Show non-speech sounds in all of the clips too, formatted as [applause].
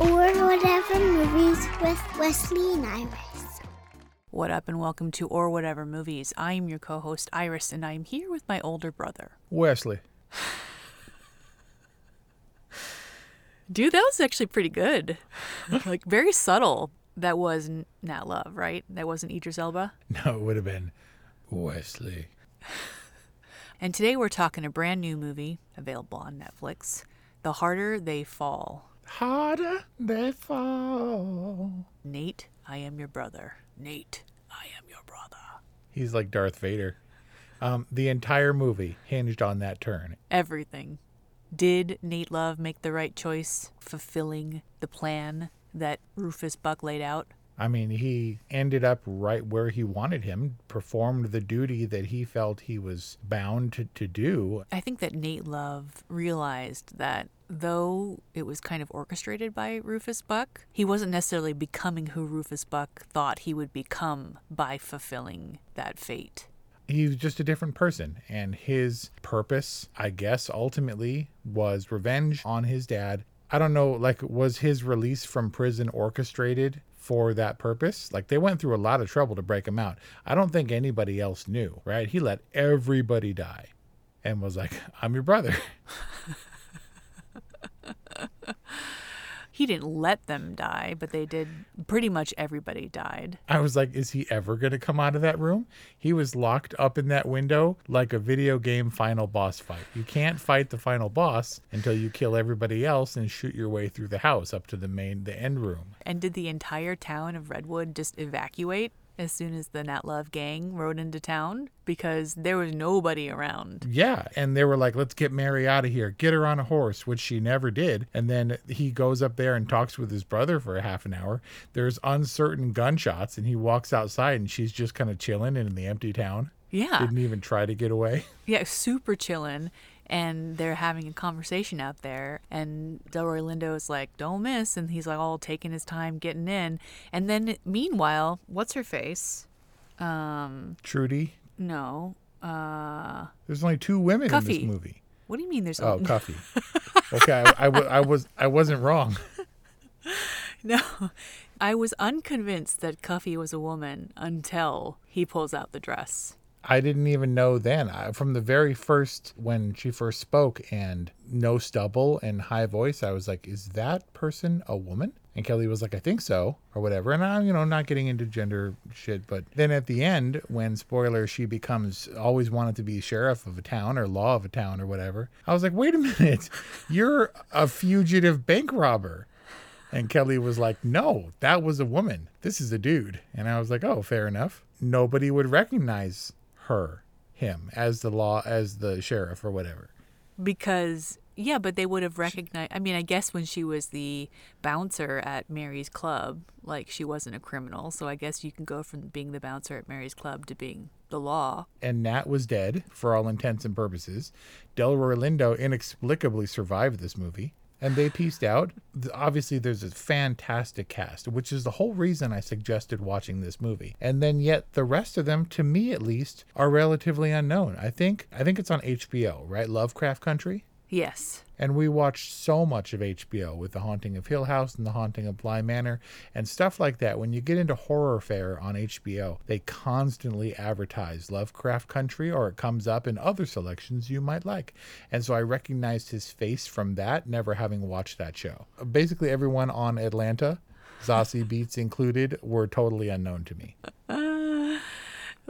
Or whatever movies with Wesley and Iris. What up, and welcome to Or Whatever Movies. I'm your co host, Iris, and I'm here with my older brother. Wesley. [sighs] Dude, that was actually pretty good. [laughs] like, very subtle. That was n- Nat Love, right? That wasn't Idris Elba. [laughs] No, it would have been Wesley. And today we're talking a brand new movie available on Netflix The Harder They Fall. Harder they fall. Nate, I am your brother. Nate, I am your brother. He's like Darth Vader. Um, the entire movie hinged on that turn. Everything. Did Nate Love make the right choice, fulfilling the plan that Rufus Buck laid out? I mean, he ended up right where he wanted him, performed the duty that he felt he was bound to, to do. I think that Nate Love realized that though it was kind of orchestrated by Rufus Buck, he wasn't necessarily becoming who Rufus Buck thought he would become by fulfilling that fate. He was just a different person, and his purpose, I guess, ultimately was revenge on his dad. I don't know, like, was his release from prison orchestrated for that purpose? Like, they went through a lot of trouble to break him out. I don't think anybody else knew, right? He let everybody die and was like, I'm your brother. [laughs] He didn't let them die, but they did. Pretty much everybody died. I was like, is he ever going to come out of that room? He was locked up in that window like a video game final boss fight. You can't fight the final boss until you kill everybody else and shoot your way through the house up to the main, the end room. And did the entire town of Redwood just evacuate as soon as the Nat Love gang rode into town? Because there was nobody around. Yeah. And they were like, let's get Mary out of here. Get her on a horse, which she never did. And then he goes up there and talks with his brother for a half an hour. There's uncertain gunshots, and he walks outside, and she's just kind of chilling in the empty town. Yeah. Didn't even try to get away. Yeah, super chillin'. And they're having a conversation out there. And Delroy Lindo is like, don't miss. And he's like, all taking his time getting in. And then, meanwhile, what's her face? Um, Trudy. no. Uh, There's only two women in Cuffee. this movie. what do you mean there's only? Oh, Cuffee. [laughs] okay, I, I, wa- I was I wasn't wrong. [laughs] No. I was unconvinced that Cuffee was a woman until he pulls out the dress. I didn't even know then. I, from the very first when she first spoke and no stubble and high voice, I was like, "Is that person a woman?" And Kelly was like, "I think so," or whatever. And I'm, you know, not getting into gender shit, but then at the end, when spoiler, she becomes always wanted to be sheriff of a town or law of a town or whatever. I was like, "Wait a [laughs] minute, you're a fugitive bank robber." And Kelly was like, No, that was a woman. This is a dude. And I was like, Oh, fair enough. Nobody would recognize her, him, as the law, as the sheriff or whatever. Because, yeah, but they would have recognized. I mean, I guess when she was the bouncer at Mary's Club, like she wasn't a criminal. So I guess you can go from being the bouncer at Mary's Club to being the law. And Nat was dead for all intents and purposes. Delroy Lindo inexplicably survived this movie. And they pieced out. Obviously, there's a fantastic cast, which is the whole reason I suggested watching this movie. And then yet the rest of them, to me at least, are relatively unknown. I think I think it's on HBO, right? Lovecraft Country. Yes. And we watched so much of HBO with The Haunting of Hill House and The Haunting of Bly Manor and stuff like that. When you get into horror fare on HBO, they constantly advertise Lovecraft Country or it comes up in other selections you might like. And so I recognized his face from that, never having watched that show. Basically, everyone on Atlanta, Zazie Beetz included, were totally unknown to me. [laughs] Uh,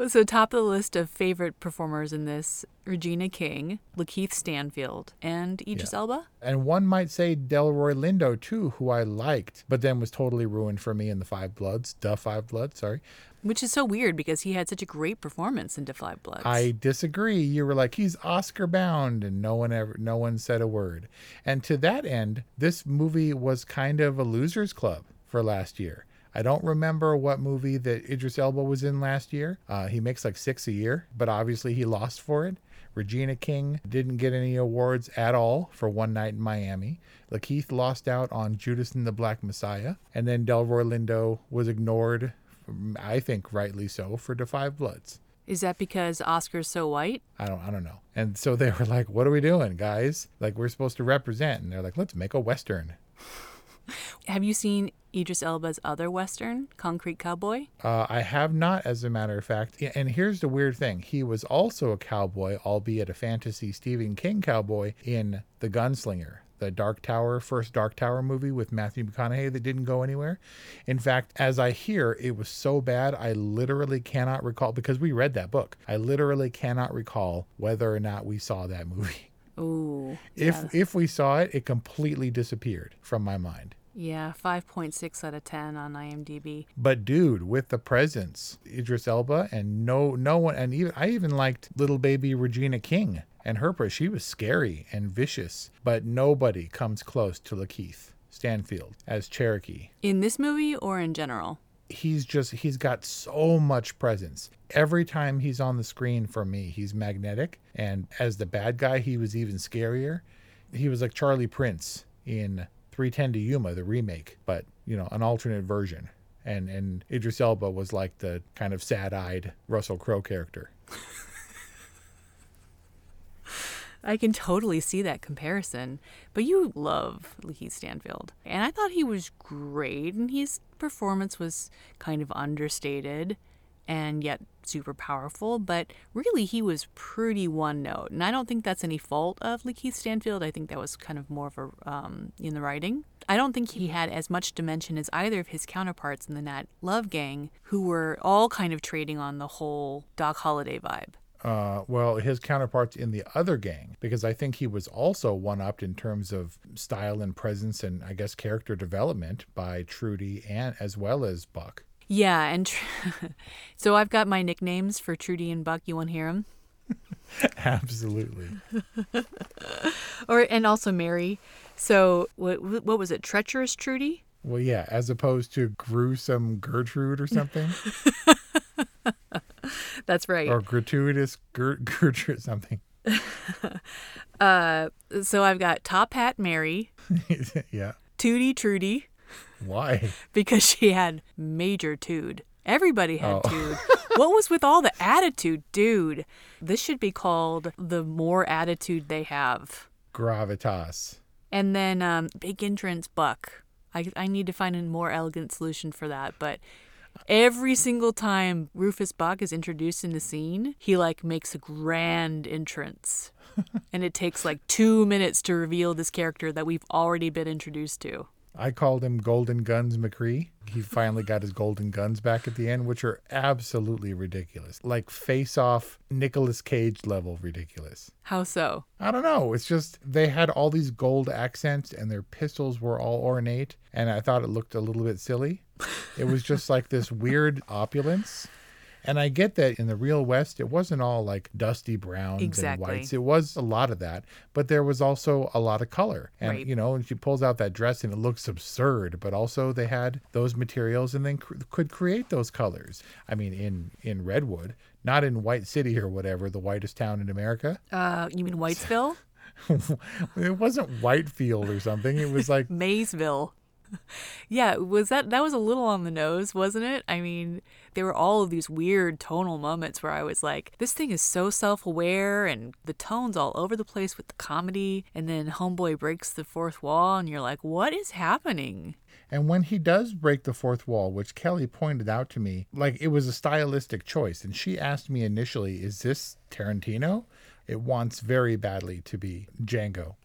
So, top of the list of favorite performers in this Regina King, Lakeith Stanfield, and Idris Yeah. Elba. And one might say Delroy Lindo too, who I liked, but then was totally ruined for me in the Five Bloods, the Five Bloods, sorry. Which is so weird because he had such a great performance in Da Five Bloods. I disagree. You were like he's Oscar bound, and no one ever, no one said a word. And to that end, this movie was kind of a losers' club for last year. I don't remember what movie that Idris Elba was in last year. Uh, he makes like six a year, but obviously he lost for it. Regina King didn't get any awards at all for One Night in Miami. Lakeith lost out on Judas and the Black Messiah. And then Delroy Lindo was ignored, I think rightly so, for Five Bloods. Is that because Oscar's so white? I don't I don't know. And so they were like, What are we doing, guys? Like we're supposed to represent. And they're like, Let's make a Western. Have you seen Idris Elba's other Western, Concrete Cowboy? Uh, I have not, as a matter of fact. And here's the weird thing he was also a cowboy, albeit a fantasy Stephen King cowboy, in The Gunslinger, the Dark Tower, first Dark Tower movie with Matthew McConaughey that didn't go anywhere. In fact, as I hear, it was so bad, I literally cannot recall, because we read that book, I literally cannot recall whether or not we saw that movie. Ooh. If, yeah. if we saw it, it completely disappeared from my mind. Yeah, 5.6 out of 10 on IMDb. But dude, with the presence, Idris Elba and no no one and even I even liked little baby Regina King and her she was scary and vicious, but nobody comes close to Lakeith Stanfield as Cherokee. In this movie or in general? He's just he's got so much presence. Every time he's on the screen for me, he's magnetic and as the bad guy, he was even scarier. He was like Charlie Prince in 3:10 to Yuma, the remake, but you know, an alternate version. And and Idris Elba was like the kind of sad-eyed Russell Crowe character. I can totally see that comparison. But you love Lakeith Stanfield. And I thought he was great, and his performance was kind of understated and yet super powerful. But really, he was pretty one note. And I don't think that's any fault of Lakeith Stanfield. I think that was kind of more of a um, in the writing. I don't think he had as much dimension as either of his counterparts in the Nat Love Gang, who were all kind of trading on the whole Doc Holliday vibe. Uh, well, his counterparts in the other gang, because I think he was also one upped in terms of style and presence and I guess character development by Trudy and as well as Buck. Yeah, and tr- [laughs] so I've got my nicknames for Trudy and Buck. You want to hear them? [laughs] Absolutely. [laughs] Or and also Mary. So what what was it? Treacherous Trudy? Well, yeah, as opposed to gruesome Gertrude or something, That's right. or gratuitous Ger- Gertrude something. Uh, so I've got Top Hat Mary, yeah. Tootie Trudy, Why? [laughs] because she had major tood. Everybody had Oh. tood. what was with all the attitude, dude? This should be called the more attitude they have. Gravitas. And then um, big entrance buck. I, I need to find a more elegant solution for that. But every single time Rufus Buck is introduced in the scene, he like makes a grand entrance. [laughs] and it takes like two minutes to reveal this character that we've already been introduced to. I called him Golden Guns McCree. He finally got his golden guns back at the end, which are absolutely ridiculous. Like face off Nicolas Cage level ridiculous. How so? I don't know. It's just they had all these gold accents and their pistols were all ornate, and I thought it looked a little bit silly. It was just like this weird opulence. And I get that in the real West, it wasn't all like dusty browns Exactly. and whites. It was a lot of that, but there was also a lot of color. And, Right. you know, and she pulls out that dress and it looks absurd, but also they had those materials and then cr- could create those colors. I mean, in, in Redwood, not in White City or whatever, the whitest town in America. Uh, you mean Whitesville? [laughs] it wasn't Whitefield or something. It was like [laughs] Maysville. Yeah, was that that was a little on the nose, wasn't it? I mean, there were all of these weird tonal moments where I was like, this thing is so self-aware and the tones all over the place with the comedy and then homeboy breaks the fourth wall and you're like, what is happening? And when he does break the fourth wall, which Kelly pointed out to me, like it was a stylistic choice. And she asked me initially, is this Tarantino? It wants very badly to be Django.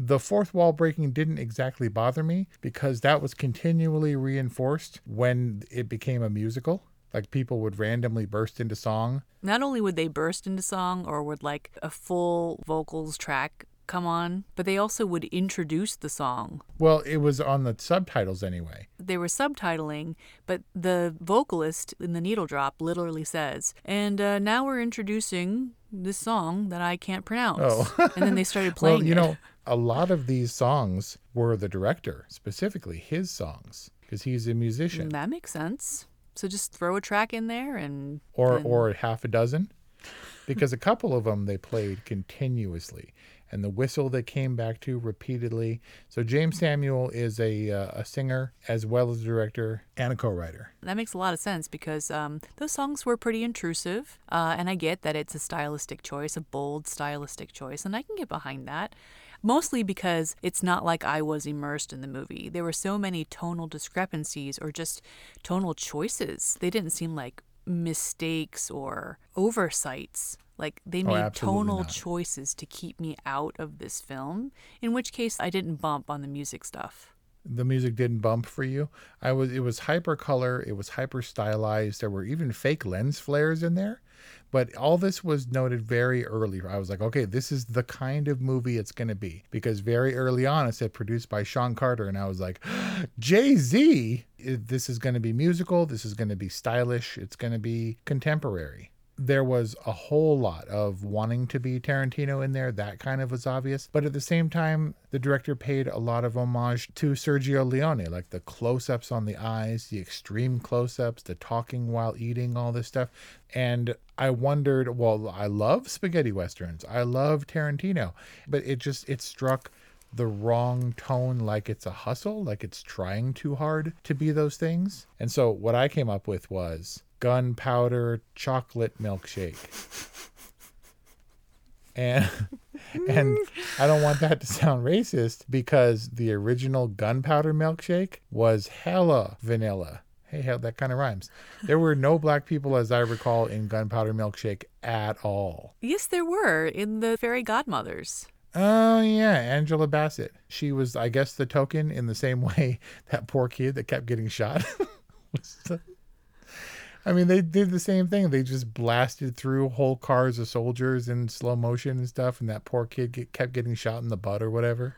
The fourth wall breaking didn't exactly bother me because that was continually reinforced when it became a musical. Like people would randomly burst into song. Not only would they burst into song or would like a full vocals track come on, but they also would introduce the song. Well, it was on the subtitles anyway. they were subtitling, but the vocalist in the needle drop literally says, and uh, now we're introducing this song that I can't pronounce. Oh. and then they started [laughs] playing well, you it. know, a lot of these songs were the director, specifically his songs, because he's a musician. That makes sense. So just throw a track in there and or and- or half a dozen because a couple of them they played continuously and the whistle they came back to repeatedly so Jeymes Samuel is a uh, a singer as well as a director and a co-writer That makes a lot of sense because um, those songs were pretty intrusive, uh, and I get that it's a stylistic choice, a bold stylistic choice, and I can get behind that. Mostly because it's not like I was immersed in the movie. There were so many tonal discrepancies or just tonal choices. They didn't seem like mistakes or oversights. Like they Oh, made absolutely tonal not. choices to keep me out of this film, in which case I didn't bump on the music stuff. the music didn't bump for you i was it was hyper color it was hyper stylized there were even fake lens flares in there but all this was noted very early. I was like okay this is the kind of movie it's going to be. Because very early on it said produced by Shawn Carter and i was like [gasps] jay-z this is going to be musical this is going to be stylish it's going to be contemporary there was a whole lot of wanting to be Tarantino in there. That kind of was obvious. But at the same time, the director paid a lot of homage to Sergio Leone, like the close ups on the eyes, the extreme close ups, the talking while eating, all this stuff. And I wondered, well, I love spaghetti westerns, I love Tarantino, but it just, it struck the wrong tone like it's a hustle like it's trying too hard to be those things and so what i came up with was gunpowder chocolate milkshake and [laughs] and i don't want that to sound racist because the original gunpowder milkshake was hella vanilla hey hell that kind of rhymes there were no black people as i recall in gunpowder milkshake at all Yes, there were in the Fairy Godmothers. Oh yeah, Angela Bassett. She was, I guess, the token in the same [laughs] way that poor kid that kept getting shot. [laughs] was the- I mean, they did the same thing. They just blasted through whole cars of soldiers in slow motion and stuff, and that poor kid get, kept getting shot in the butt or whatever.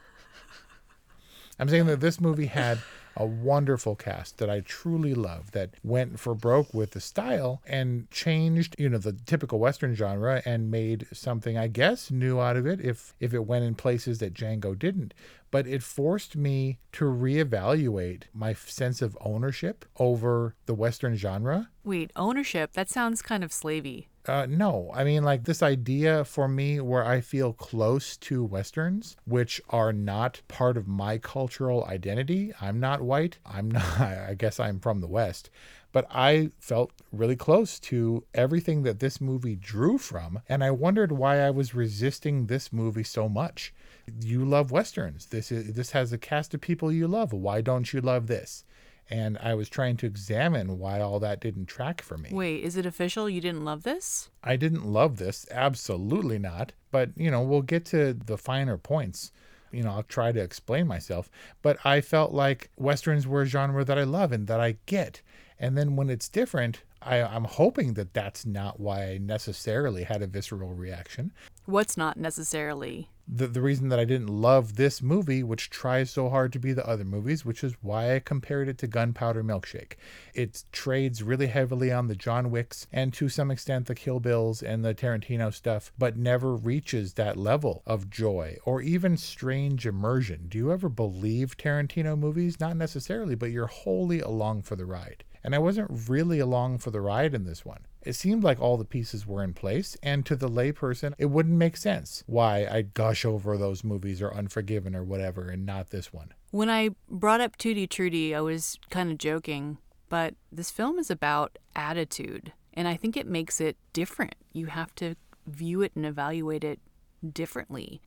I'm saying that this movie had a wonderful cast that I truly love that went for broke with the style and changed, you know, the typical Western genre and made something, I guess, new out of it if if it went in places that Django didn't. But it forced me to reevaluate my sense of ownership over the Western genre Wait, ownership? That sounds kind of slavey. uh, no, I mean like this idea for me where I feel close to westerns, which are not part of my cultural identity. I'm not white. I'm not. [laughs] I guess I'm from the West, but I felt really close to everything that this movie drew from, and I wondered why I was resisting this movie so much. You love westerns. This is this has a cast of people you love. Why don't you love this? And I was trying to examine why all that didn't track for me. Wait, is it official? You didn't love this? I didn't love this, absolutely not. But, you know, we'll get to the finer points. You know, I'll try to explain myself. But I felt like Westerns were a genre that I love and that I get. And then when it's different, I, I'm hoping that that's not why I necessarily had a visceral reaction. What's not necessarily? The, the reason that I didn't love this movie, which tries so hard to be the other movies, which is why I compared it to Gunpowder Milkshake. It trades really heavily on the John Wicks and to some extent the Kill Bills and the Tarantino stuff, but never reaches that level of joy or even strange immersion. Do you ever believe Tarantino movies? Not necessarily, but you're wholly along for the ride. And I wasn't really along for the ride in this one. It seemed like all the pieces were in place, and to the layperson, it wouldn't make sense why I'd gush over those movies or Unforgiven or whatever and not this one. When I brought up Tootie Trudy, I was kind of joking, but this film is about attitude, and I think it makes it different. You have to view it and evaluate it differently.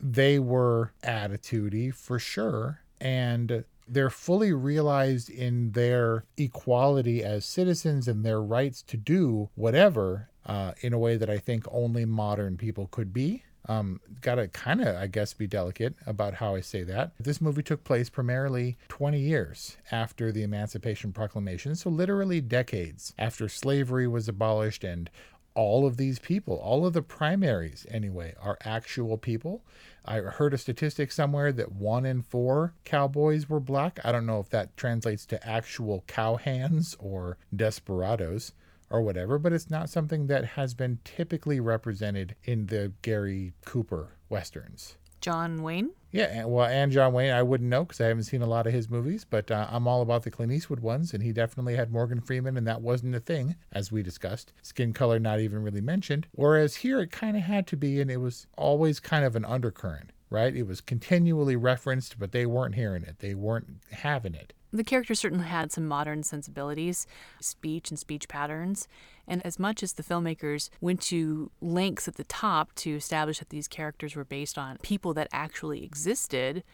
They were attitudey for sure, and they're fully realized in their equality as citizens and their rights to do whatever uh, in a way that I think only modern people could be. Um, gotta kind of, I guess, be delicate about how I say that. This movie took place primarily 20 years after the Emancipation Proclamation, so literally decades after slavery was abolished and all of these people, all of the primaries anyway, are actual people. I heard a statistic somewhere that one in four cowboys were black. I don't know if that translates to actual cowhands or desperados or whatever, but it's not something that has been typically represented in the Gary Cooper westerns. John Wayne? Yeah, well, and John Wayne, I wouldn't know because I haven't seen a lot of his movies, but uh, I'm all about the Clint Eastwood ones, and he definitely had Morgan Freeman, and that wasn't a thing, as we discussed. Skin color not even really mentioned. Whereas here it kind of had to be, and it was always kind of an undercurrent, right? It was continually referenced, but they weren't hearing it, they weren't having it. The character certainly had some modern sensibilities, speech and speech patterns. And as much as the filmmakers went to lengths at the top to establish that these characters were based on people that actually existed,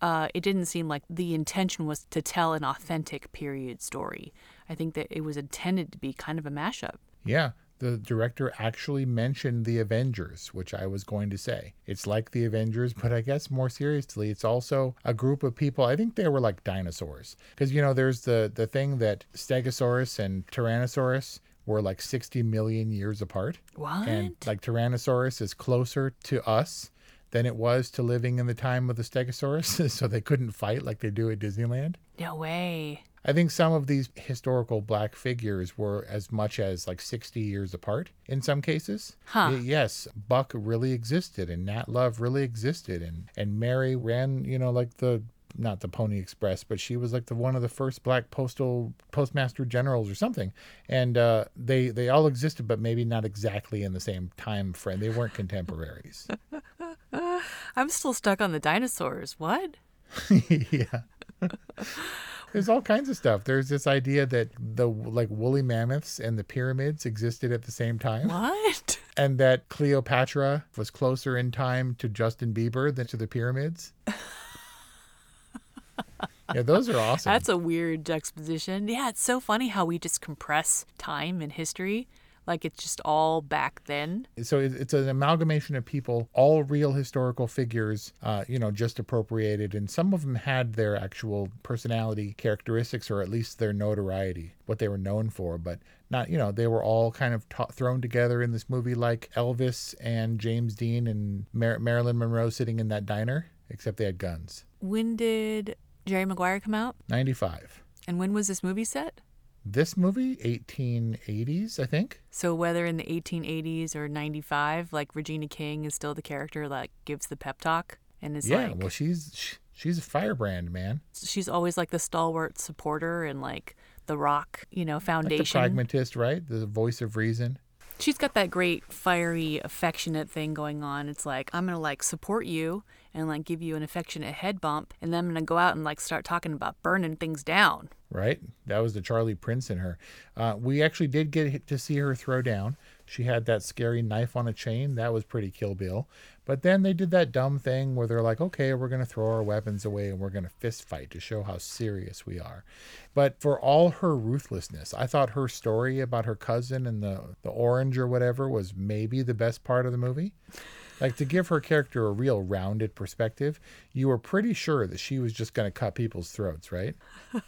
uh, it didn't seem like the intention was to tell an authentic period story. I think that it was intended to be kind of a mashup. Yeah, the director actually mentioned the Avengers, which I was going to say. It's like the Avengers, but I guess more seriously, it's also a group of people. I think they were like dinosaurs. Because, you know, there's the, the thing that Stegosaurus and Tyrannosaurus were like 60 million years apart. What? And like Tyrannosaurus is closer to us than it was to living in the time of the Stegosaurus, [laughs] so they couldn't fight like they do at Disneyland. no way. I think some of these historical black figures were as much as like 60 years apart in some cases. Huh. Yes, Buck really existed and Nat Love really existed and and Mary ran, you know, like the not the Pony Express, but she was like the one of the first black postal postmaster generals or something. And uh, they they all existed, but maybe not exactly in the same time frame. They weren't contemporaries. [laughs] I'm still stuck on the dinosaurs. What? [laughs] yeah. [laughs] There's all kinds of stuff. There's this idea that the like woolly mammoths and the pyramids existed at the same time, What? and that Cleopatra was closer in time to Justin Bieber than to the pyramids. [laughs] yeah, those are awesome. That's a weird juxtaposition. Yeah, it's so funny how we just compress time and history. Like it's just all back then. so it's an amalgamation of people, all real historical figures, uh, you know, just appropriated, and some of them had their actual personality characteristics, or at least their notoriety, what they were known for, but not, you know, they were all kind of ta- thrown together in this movie, like Elvis and James Dean and Mar- Marilyn Monroe sitting in that diner, except they had guns. When did Jerry Maguire come out? Ninety-five. And when was this movie set? This movie, 1880s, I think. So whether in the 1880s or 95, like Regina King is still the character that gives the pep talk and is yeah, like well, she's sh- she's a firebrand, man. she's always like the stalwart supporter and like the rock, you know, foundation. Like the pragmatist, right? The voice of reason. She's got that great fiery, affectionate thing going on. It's like I'm gonna like support you and like give you an affectionate head bump, and then I'm gonna go out and like start talking about burning things down. right? That was the Charlie Prince in her. Uh, we actually did get to see her throw down. She had that scary knife on a chain. That was pretty Kill Bill. But then they did that dumb thing where they're like, okay, we're going to throw our weapons away and we're going to fist fight to show how serious we are. But for all her ruthlessness, I thought her story about her cousin and the, the orange or whatever was maybe the best part of the movie. Like to give her character a real rounded perspective, you were pretty sure that she was just going to cut people's throats, right? [laughs]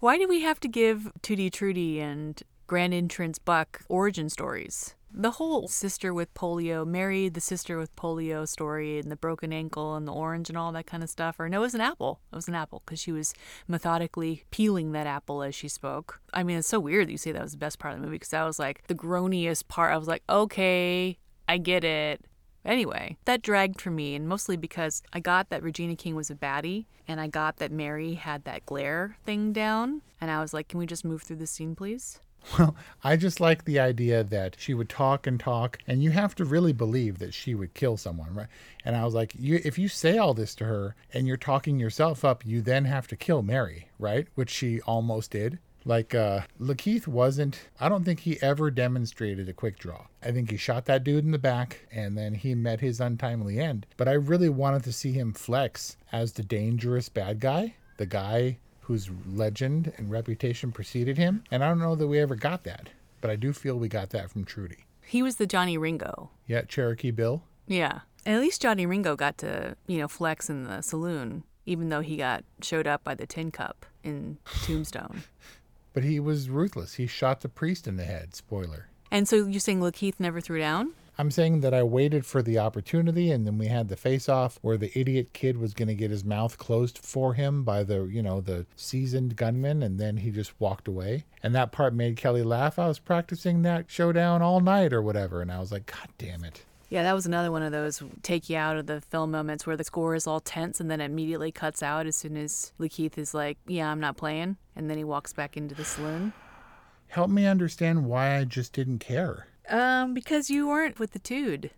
Why do we have to give Tootie Trudy and Grand Entrance Buck origin stories? The whole sister with polio, Mary the sister with polio story, and the broken ankle and the orange and all that kind of stuff. Or no, it was an apple. It was an apple because she was methodically peeling that apple as she spoke. I mean, it's so weird that you say that was the best part of the movie because that was like the groaniest part. I was like, okay, I get it. Anyway, that dragged for me, and mostly because I got that Regina King was a baddie, and I got that Mary had that glare thing down, and I was like, can we just move through the scene, please? Well, I just like the idea that she would talk and talk, and you have to really believe that she would kill someone, right? And I was like, you, if you say all this to her and you're talking yourself up, you then have to kill Mary, right? Which she almost did. Like, uh, Lakeith wasn't, I don't think he ever demonstrated a quick draw. I think he shot that dude in the back and then he met his untimely end. But I really wanted to see him flex as the dangerous bad guy, the guy whose legend and reputation preceded him. And I don't know that we ever got that, but I do feel we got that from Trudy. He was the Johnny Ringo. Yeah, Cherokee Bill. Yeah. At least Johnny Ringo got to, you know, flex in the saloon, even though he got showed up by the tin cup in Tombstone. [laughs] But he was ruthless. He shot the priest in the head. Spoiler. and so you're saying Lakeith never threw down? I'm saying that I waited for the opportunity and then we had the face off where the idiot kid was going to get his mouth closed for him by the, you know, the seasoned gunman and then he just walked away. And that part made Kelly laugh. I was practicing that showdown all night or whatever and I was like, god damn it. Yeah, that was another one of those take you out of the film moments where the score is all tense and then immediately cuts out as soon as Lakeith is like, "Yeah, I'm not playing," and then he walks back into the saloon. Help me understand why I just didn't care. Um, because you weren't with the dude.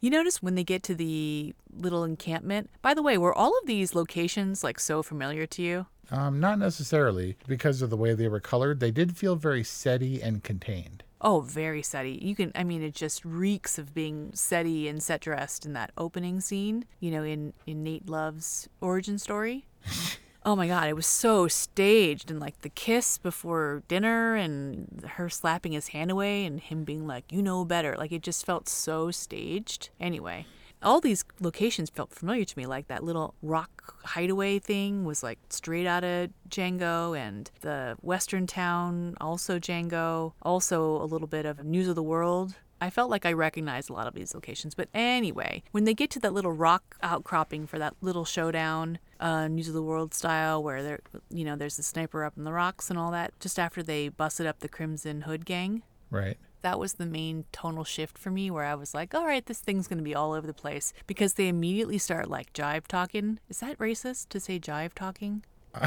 You notice when they get to the little encampment. By the way, were all of these locations like so familiar to you? Um, not necessarily because of the way they were colored. They did feel very setty and contained. Oh, very setty. You can, I mean, it just reeks of being setty and set dressed in that opening scene, you know, in, in Nate Love's origin story. [laughs] oh my God, it was so staged. And like the kiss before dinner and her slapping his hand away and him being like, you know better. Like it just felt so staged. Anyway, all these locations felt familiar to me. Like that little rock hideaway thing was like straight out of Django, and the Western town also Django. Also a little bit of News of the World. I felt like I recognized a lot of these locations. But anyway, when they get to that little rock outcropping for that little showdown, uh, News of the World style, where there, you know, there's the sniper up in the rocks and all that, just after they busted up the Crimson Hood gang, Right. that was the main tonal shift for me where I was like, all right, this thing's going to be all over the place because they immediately start like jive talking. Is that racist to say jive talking? [laughs]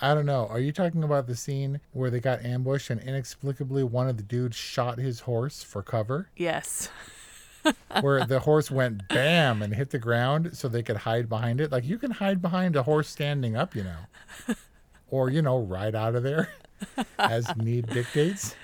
I don't know. Are you talking about the scene where they got ambushed and inexplicably one of the dudes shot his horse for cover? Yes. [laughs] Where the horse went bam and hit the ground so they could hide behind it? Like you can hide behind a horse standing up, you know. Or, you know, ride out of there [laughs] as need dictates.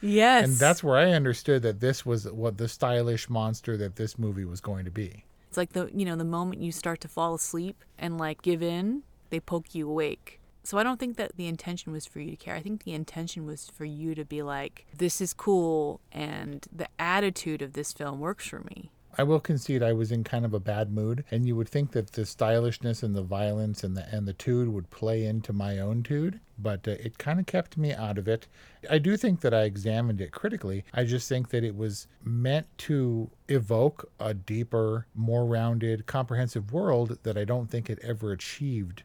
Yes. And that's where I understood that this was what the stylish monster that this movie was going to be. It's like the you know the moment you start to fall asleep and like give in, they poke you awake. So I don't think that the intention was for you to care. I think the intention was for you to be like, this is cool, and the attitude of this film works for me. I will concede I was in kind of a bad mood, and you would think that the stylishness and the violence and the and the tude would play into my own tude, but uh, it kind of kept me out of it. I do think that I examined it critically. I just think that it was meant to evoke a deeper, more rounded, comprehensive world that I don't think it ever achieved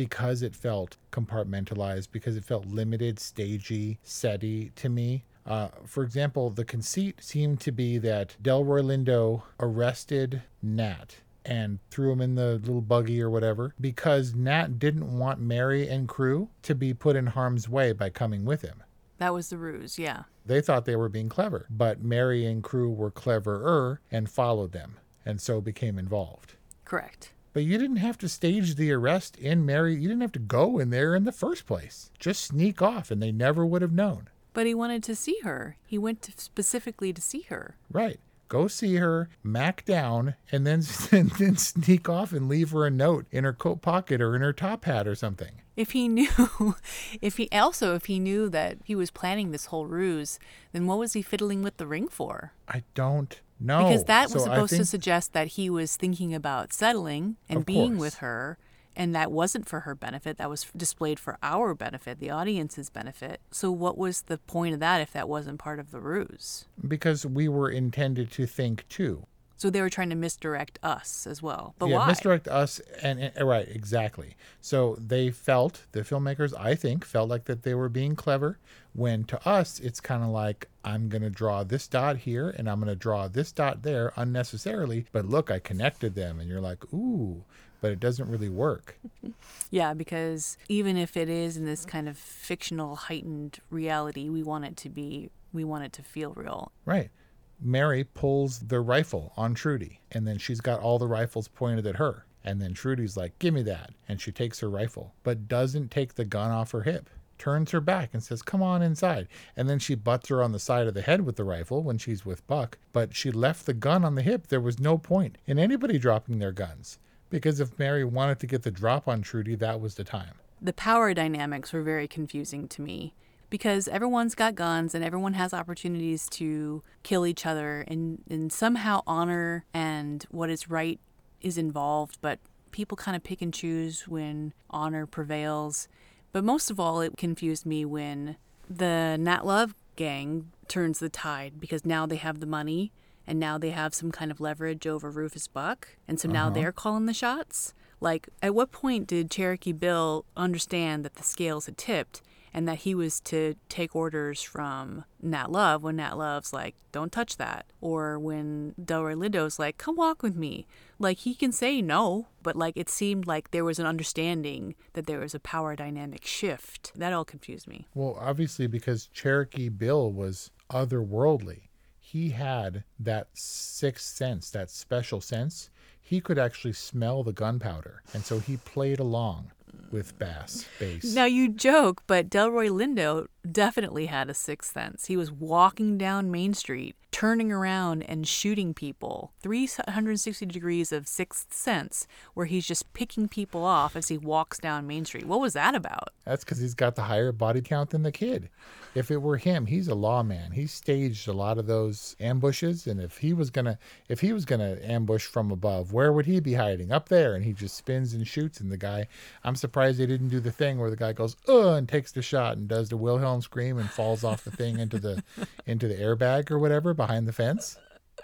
because it felt compartmentalized, because it felt limited, stagey, setty to me. Uh, for example, the conceit seemed to be that Delroy Lindo arrested Nat and threw him in the little buggy or whatever because Nat didn't want Mary and crew to be put in harm's way by coming with him. That was the ruse, yeah. They thought they were being clever, but Mary and crew were cleverer and followed them and so became involved. Correct. But you didn't have to stage the arrest in Mary. You didn't have to go in there in the first place. Just sneak off and they never would have known. But he wanted to see her. He went to specifically to see her. Right. Go see her, mac down, and then, [laughs] and then sneak off and leave her a note in her coat pocket or in her top hat or something. If he knew, [laughs] if he also, if he knew that he was planning this whole ruse, then what was he fiddling with the ring for? I don't know. Because that was So I supposed to suggest that he was thinking about settling and Of being course. with her. And that wasn't for her benefit. That was displayed for our benefit, the audience's benefit. So, what was the point of that if that wasn't part of the ruse? because we were intended to think too. So, they were trying to misdirect us as well. But yeah, why? misdirect us and, and right, exactly. So they felt the filmmakers, I think, felt like that they were being clever. When to us, it's kind of like I'm going to draw this dot here and I'm going to draw this dot there unnecessarily. But look, I connected them, and you're like, ooh, but it doesn't really work. [laughs] Yeah, because even if it is in this kind of fictional, heightened reality, we want it to be, we want it to feel real. Right. Mary pulls the rifle on Trudy, and then she's got all the rifles pointed at her. And then Trudy's like, Give me that. And she takes her rifle, but doesn't take the gun off her hip. Turns her back and says, Come on inside. And then she butts her on the side of the head with the rifle when she's with Buck. But she left the gun on the hip. There was no point in anybody dropping their guns. Because if Mary wanted to get the drop on Trudy, that was the time. The power dynamics were very confusing to me because everyone's got guns and everyone has opportunities to kill each other and, and somehow honor and what is right is involved, but people kind of pick and choose when honor prevails. But most of all, it confused me when the Nat Love gang turns the tide because now they have the money and now they have some kind of leverage over Rufus Buck. And so now Uh-huh. they're calling the shots. Like, at what point did Cherokee Bill understand that the scales had tipped and that he was to take orders from Nat Love when Nat Love's like, don't touch that. Or when Delroy Lindo's like, come walk with me. Like he can say no, but like it seemed like there was an understanding that there was a power dynamic shift. That all confused me. Well, obviously, because Cherokee Bill was otherworldly, he had that sixth sense, that special sense. He could actually smell the gunpowder. And so he played along with bass, bass. Now you joke, but Delroy Lindo definitely had a sixth sense. He was walking down Main Street, turning around and shooting people. 360 degrees of sixth sense, where he's just picking people off as he walks down Main Street. What was that about? That's because he's got the higher body count than the kid. If it were him, he's a lawman. He staged a lot of those ambushes, and if he was gonna, if he was gonna ambush from above, where would he be hiding? Up there, and he just spins and shoots. And the guy, I'm surprised they didn't do the thing where the guy goes, uh, and takes the shot and does the Wilhelm scream and falls off the thing into the, into the airbag or whatever behind the fence.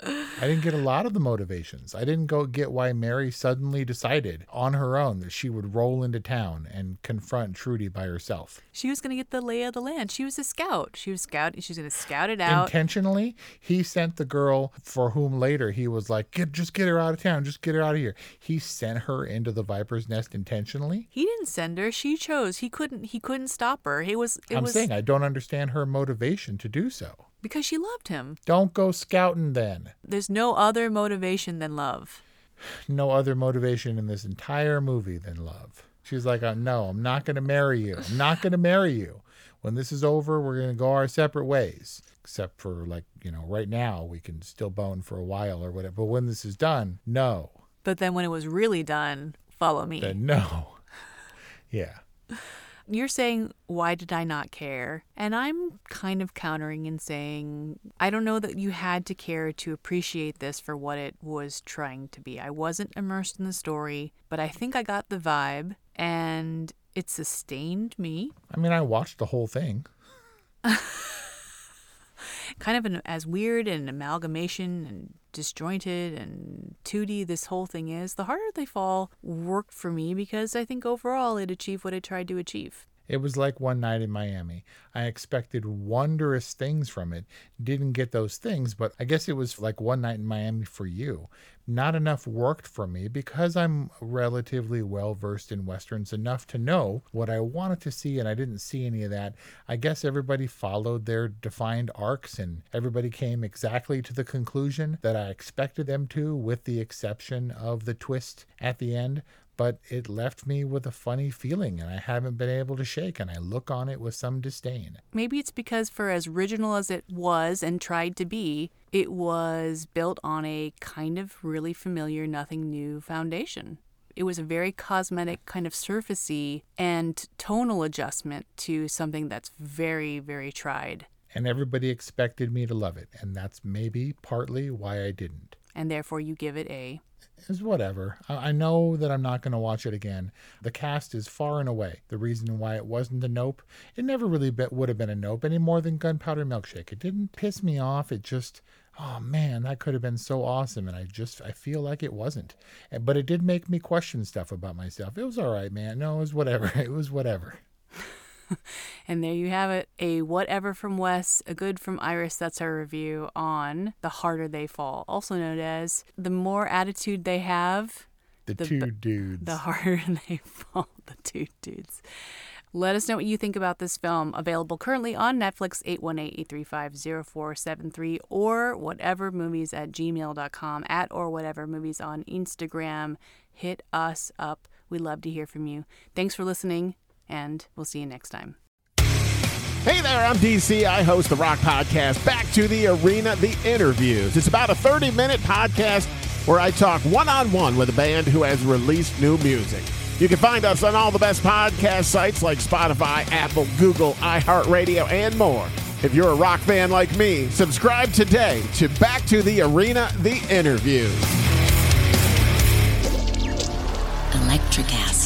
I didn't get a lot of the motivations. I didn't go get why Mary suddenly decided on her own that she would roll into town and confront Trudy by herself. She was going to get the lay of the land. She was a scout. She was scout. She was going to scout it out. Intentionally, he sent the girl for whom later he was like, "Get, just get her out of town. Just get her out of here." He sent her into the viper's nest intentionally. He didn't send her. She chose. He couldn't. He couldn't stop her. He was. It I'm was saying I don't understand her motivation to do so. Because she loved him. Don't go scouting then. There's no other motivation than love. No other motivation in this entire movie than love. She's like, uh, "No, I'm not going to marry you. I'm not going to marry you. When this is over, we're going to go our separate ways." Except for like, you know, right now we can still bone for a while or whatever. But when this is done, no. But then when it was really done, follow me. Then no. [laughs] Yeah. You're saying, why did I not care? And I'm kind of countering and saying, I don't know that you had to care to appreciate this for what it was trying to be. I wasn't immersed in the story, but I think I got the vibe and it sustained me. I mean, I watched the whole thing. [laughs] Kind of an, as weird and amalgamation and disjointed and 2D this whole thing is, the harder they fall worked for me because I think overall it achieved what it tried to achieve. It was like one night in Miami. I expected wondrous things from it. Didn't get those things, but I guess it was like one night in Miami for you. Not enough worked for me because I'm relatively well versed in Westerns enough to know what I wanted to see, and I didn't see any of that. I guess everybody followed their defined arcs, and everybody came exactly to the conclusion that I expected them to, with the exception of the twist at the end but it left me with a funny feeling and I haven't been able to shake and I look on it with some disdain. Maybe it's because, for as original as it was and tried to be, it was built on a kind of really familiar, nothing new foundation. It was a very cosmetic, kind of surfacey and tonal adjustment to something that's very, very tried. And everybody expected me to love it, and that's maybe partly why I didn't. And therefore, you give it a. It's whatever. I I know that I'm not going to watch it again. The cast is far and away the reason why it wasn't a nope. It never really be, would have been a nope any more than Gunpowder Milkshake. It didn't piss me off. It just, oh man, that could have been so awesome, and I just I feel like it wasn't. But it did make me question stuff about myself. It was all right, man. No, it was whatever. [laughs] It was whatever. [laughs] And there you have it a whatever from Wes, a good from Iris. That's our review on The Harder They Fall, also known as The More Attitude They Have, The, The two b- dudes. The Harder [laughs] They Fall. The two dudes. Let us know what you think about this film. Available currently on Netflix, 818-835-0473 or whatever movies at gmail.com, at or whatever movies on Instagram. Hit us up. We'd love to hear from you. Thanks for listening, and we'll see you next time. Hey there, I'm DC. I host the Rock Podcast, Back to the Arena, The Interviews. It's about a 30 minute podcast where I talk one on one with a band who has released new music. You can find us on all the best podcast sites like Spotify, Apple, Google, iHeartRadio, and more. If you're a rock fan like me, subscribe today to Back to the Arena, The Interviews. Electricast.